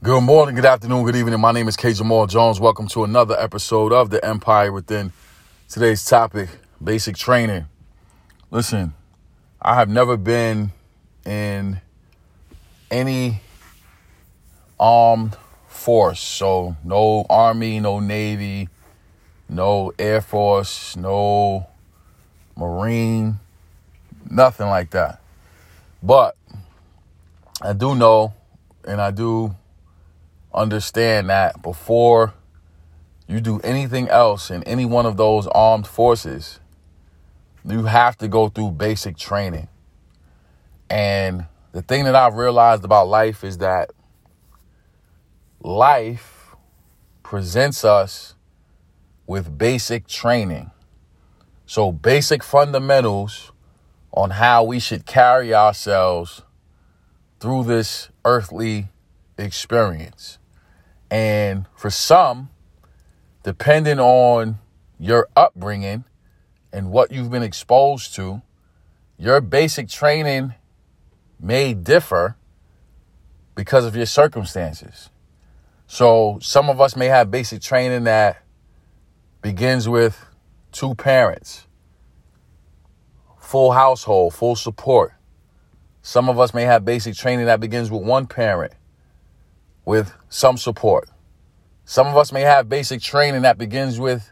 Good morning, good afternoon, good evening. My name is K. Jamal Jones. Welcome to another episode of The Empire Within. Today's topic basic training. Listen, I have never been in any armed force. So, no Army, no Navy, no Air Force, no Marine, nothing like that. But I do know and I do understand that before you do anything else in any one of those armed forces, you have to go through basic training. And the thing that I've realized about life is that life presents us with basic training. So, basic fundamentals on how we should carry ourselves through this earthly experience. And for some, depending on your upbringing and what you've been exposed to, your basic training may differ because of your circumstances. So, some of us may have basic training that begins with two parents, full household, full support. Some of us may have basic training that begins with one parent with some support. Some of us may have basic training that begins with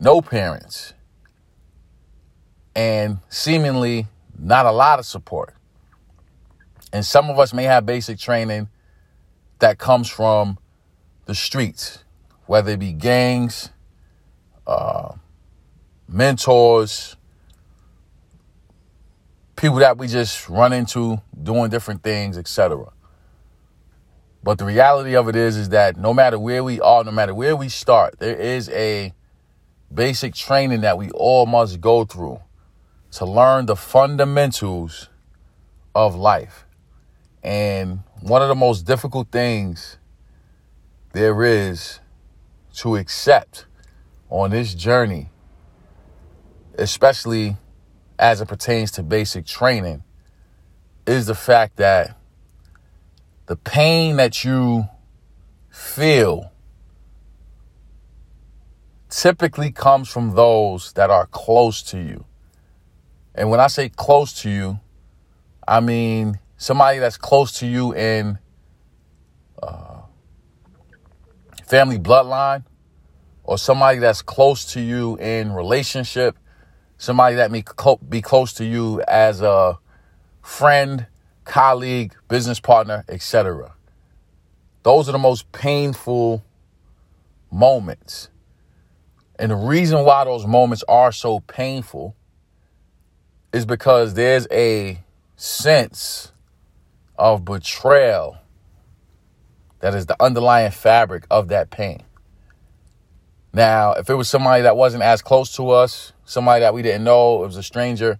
no parents and seemingly not a lot of support. And some of us may have basic training that comes from the streets, whether it be gangs, uh, mentors, people that we just run into doing different things, etc. But the reality of it is, is that no matter where we are, no matter where we start, there is a basic training that we all must go through to learn the fundamentals of life. And one of the most difficult things there is to accept on this journey, especially as it pertains to basic training, is the fact that the pain that you feel typically comes from those that are close to you. And when I say close to you, I mean somebody that's close to you in uh, family bloodline or somebody that's close to you in relationship, somebody that may be close to you as a friend, colleague, business partner, etc. Those are the most painful moments. And the reason why those moments are so painful is because there's a sense of betrayal that is the underlying fabric of that pain. Now, if it was somebody that wasn't as close to us, somebody that we didn't know, it was a stranger,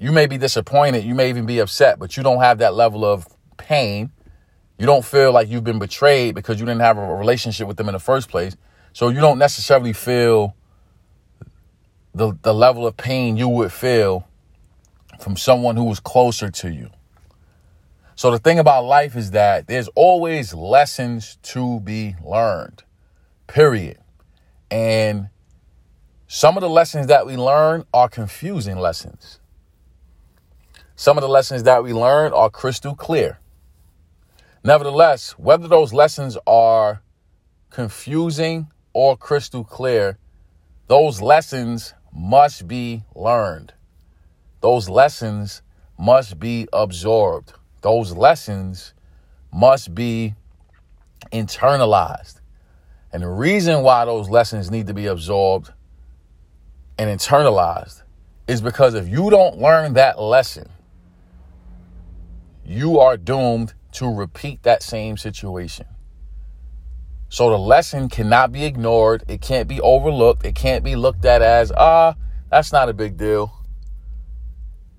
you may be disappointed, you may even be upset, but you don't have that level of pain. You don't feel like you've been betrayed because you didn't have a relationship with them in the first place. So you don't necessarily feel the the level of pain you would feel from someone who was closer to you. So the thing about life is that there's always lessons to be learned. Period. And some of the lessons that we learn are confusing lessons. Some of the lessons that we learn are crystal clear. Nevertheless, whether those lessons are confusing or crystal clear, those lessons must be learned. Those lessons must be absorbed. Those lessons must be internalized. And the reason why those lessons need to be absorbed and internalized is because if you don't learn that lesson, you are doomed to repeat that same situation. So the lesson cannot be ignored. It can't be overlooked. It can't be looked at as, ah, that's not a big deal.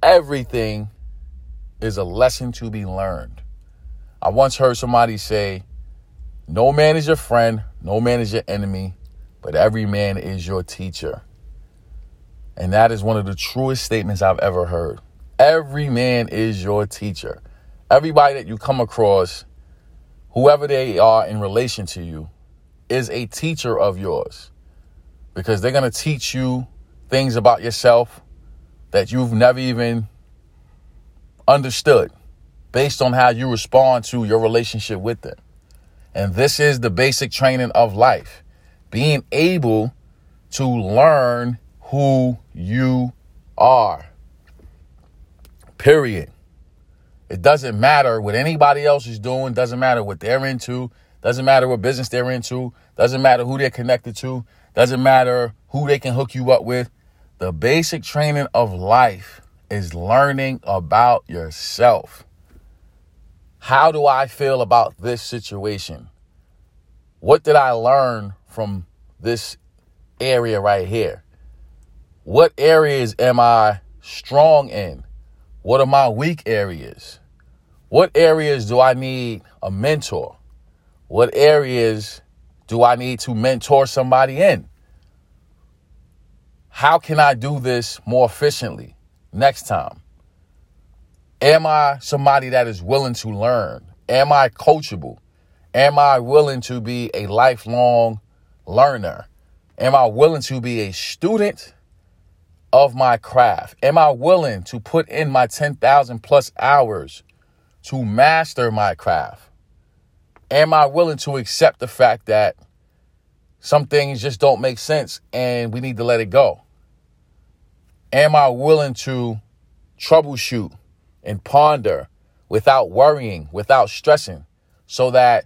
Everything is a lesson to be learned. I once heard somebody say, No man is your friend, no man is your enemy, but every man is your teacher. And that is one of the truest statements I've ever heard. Every man is your teacher. Everybody that you come across, whoever they are in relation to you is a teacher of yours because they're going to teach you things about yourself that you've never even understood based on how you respond to your relationship with them. And this is the basic training of life being able to learn who you are. Period. It doesn't matter what anybody else is doing, doesn't matter what they're into, doesn't matter what business they're into, doesn't matter who they're connected to, doesn't matter who they can hook you up with. The basic training of life is learning about yourself. How do I feel about this situation? What did I learn from this area right here? What areas am I strong in? What are my weak areas? What areas do I need a mentor? What areas do I need to mentor somebody in? How can I do this more efficiently next time? Am I somebody that is willing to learn? Am I coachable? Am I willing to be a lifelong learner? Am I willing to be a student of my craft? Am I willing to put in my 10,000 plus hours to master my craft? Am I willing to accept the fact that some things just don't make sense and we need to let it go? Am I willing to troubleshoot and ponder without worrying, without stressing, so that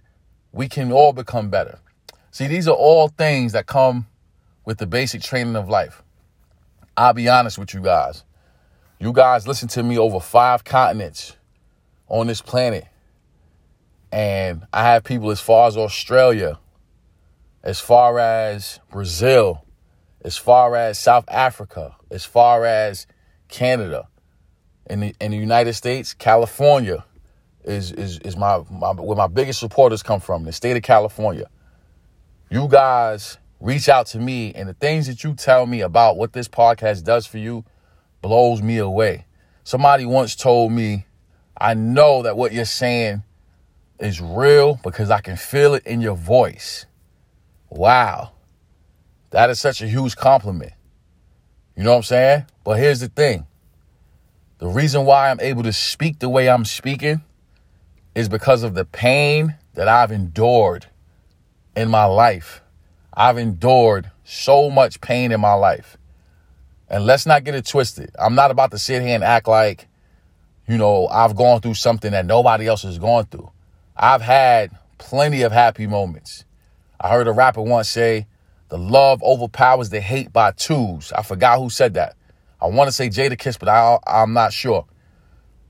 we can all become better. See, these are all things that come with the basic training of life. I'll be honest with you guys. You guys listen to me over five continents on this planet. And I have people as far as Australia, as far as Brazil, as far as South Africa, as far as Canada, in the in the United States, California is is is my, my where my biggest supporters come from, the state of California. You guys reach out to me and the things that you tell me about what this podcast does for you blows me away. Somebody once told me, I know that what you're saying is real because I can feel it in your voice. Wow. That is such a huge compliment. You know what I'm saying? But here's the thing the reason why I'm able to speak the way I'm speaking is because of the pain that I've endured in my life. I've endured so much pain in my life. And let's not get it twisted. I'm not about to sit here and act like, you know, I've gone through something that nobody else has gone through. I've had plenty of happy moments. I heard a rapper once say, the love overpowers the hate by twos. I forgot who said that. I want to say Jadakiss, but I, I'm not sure.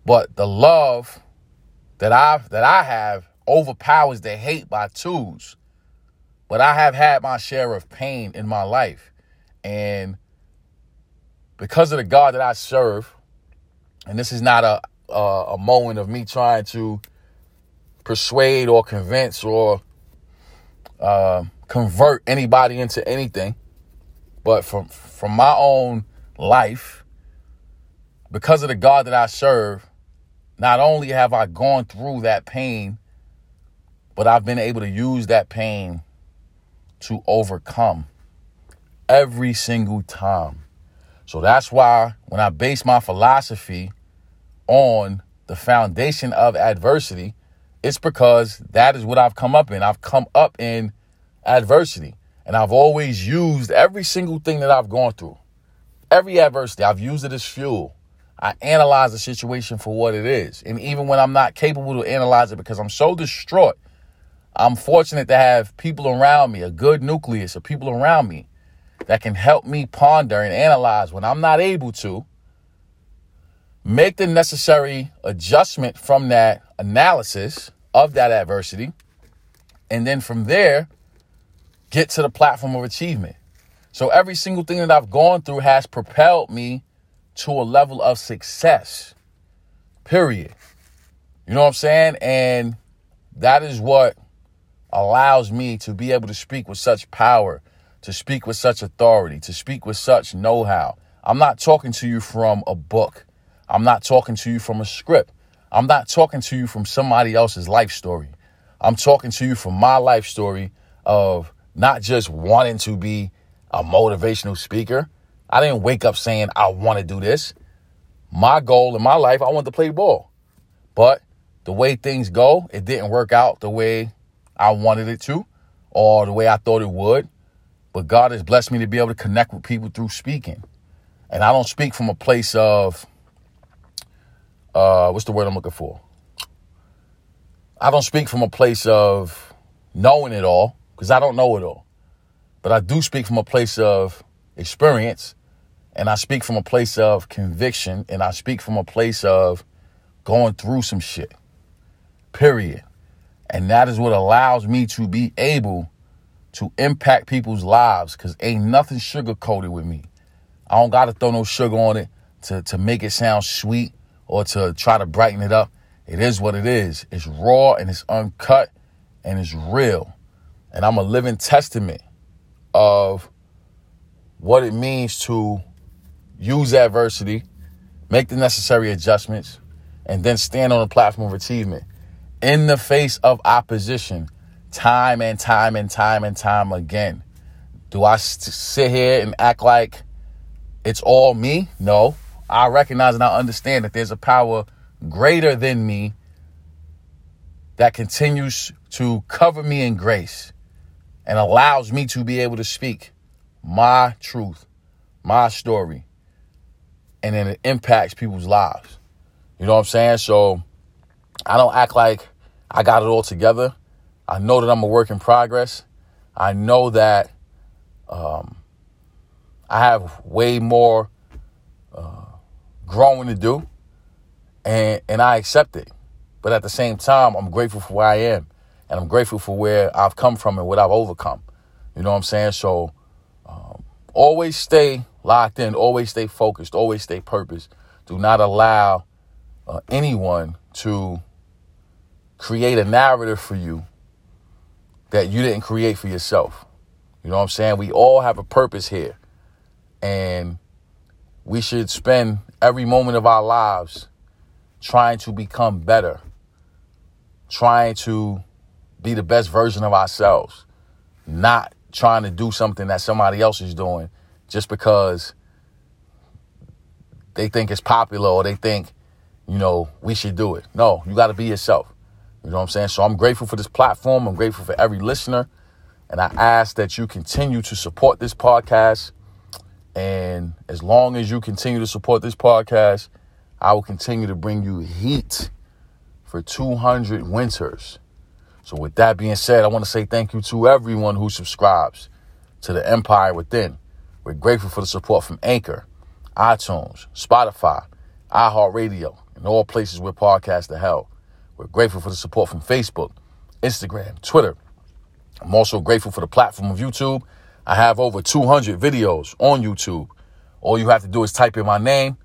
But the love that I that I have overpowers the hate by twos. But I have had my share of pain in my life, and because of the God that I serve, and this is not a a, a moment of me trying to persuade or convince or uh, convert anybody into anything, but from from my own life, because of the God that I serve, not only have I gone through that pain, but I've been able to use that pain to overcome every single time. So that's why when I base my philosophy on the foundation of adversity, it's because that is what I've come up in. I've come up in adversity. And I've always used every single thing that I've gone through every adversity, I've used it as fuel. I analyze the situation for what it is. And even when I'm not capable to analyze it because I'm so distraught, I'm fortunate to have people around me, a good nucleus of people around me that can help me ponder and analyze when I'm not able to. Make the necessary adjustment from that analysis of that adversity. And then from there, get to the platform of achievement. So every single thing that I've gone through has propelled me to a level of success. Period. You know what I'm saying? And that is what allows me to be able to speak with such power, to speak with such authority, to speak with such know how. I'm not talking to you from a book. I'm not talking to you from a script. I'm not talking to you from somebody else's life story. I'm talking to you from my life story of not just wanting to be a motivational speaker. I didn't wake up saying I want to do this. My goal in my life, I wanted to play ball. But the way things go, it didn't work out the way I wanted it to or the way I thought it would. But God has blessed me to be able to connect with people through speaking. And I don't speak from a place of uh, what's the word I'm looking for? I don't speak from a place of knowing it all, because I don't know it all. But I do speak from a place of experience, and I speak from a place of conviction, and I speak from a place of going through some shit. Period. And that is what allows me to be able to impact people's lives because ain't nothing sugar coated with me. I don't got to throw no sugar on it to, to make it sound sweet or to try to brighten it up. It is what it is. It's raw and it's uncut and it's real. And I'm a living testament of what it means to use adversity, make the necessary adjustments, and then stand on a platform of achievement in the face of opposition time and time and time and time again. Do I sit here and act like it's all me? No. I recognize and I understand that there's a power greater than me that continues to cover me in grace and allows me to be able to speak my truth, my story, and then it impacts people's lives. You know what I'm saying? So I don't act like I got it all together. I know that I'm a work in progress. I know that um, I have way more growing to do, and and I accept it. But at the same time, I'm grateful for where I am, and I'm grateful for where I've come from and what I've overcome. You know what I'm saying? So um, always stay locked in, always stay focused, always stay purpose. Do not allow uh, anyone to create a narrative for you that you didn't create for yourself. You know what I'm saying? We all have a purpose here. And we should spend every moment of our lives trying to become better, trying to be the best version of ourselves, not trying to do something that somebody else is doing just because they think it's popular or they think, you know, we should do it. No, you got to be yourself. You know what I'm saying? So I'm grateful for this platform. I'm grateful for every listener. And I ask that you continue to support this podcast and as long as you continue to support this podcast, I will continue to bring you heat for 200 winters. So, with that being said, I want to say thank you to everyone who subscribes to the Empire Within. We're grateful for the support from Anchor, iTunes, Spotify, iHeartRadio, and all places where podcasts are held. We're grateful for the support from Facebook, Instagram, Twitter. I'm also grateful for the platform of YouTube I have over 200 videos on YouTube. All you have to do is type in my name,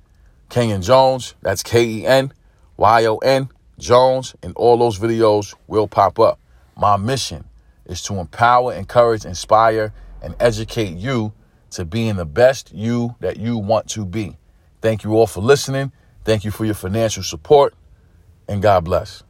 Kenyon Jones. That's K E N Y O N Jones, and all those videos will pop up. My mission is to empower, encourage, inspire, and educate you to being the best you that you want to be. Thank you all for listening. Thank you for your financial support, and God bless.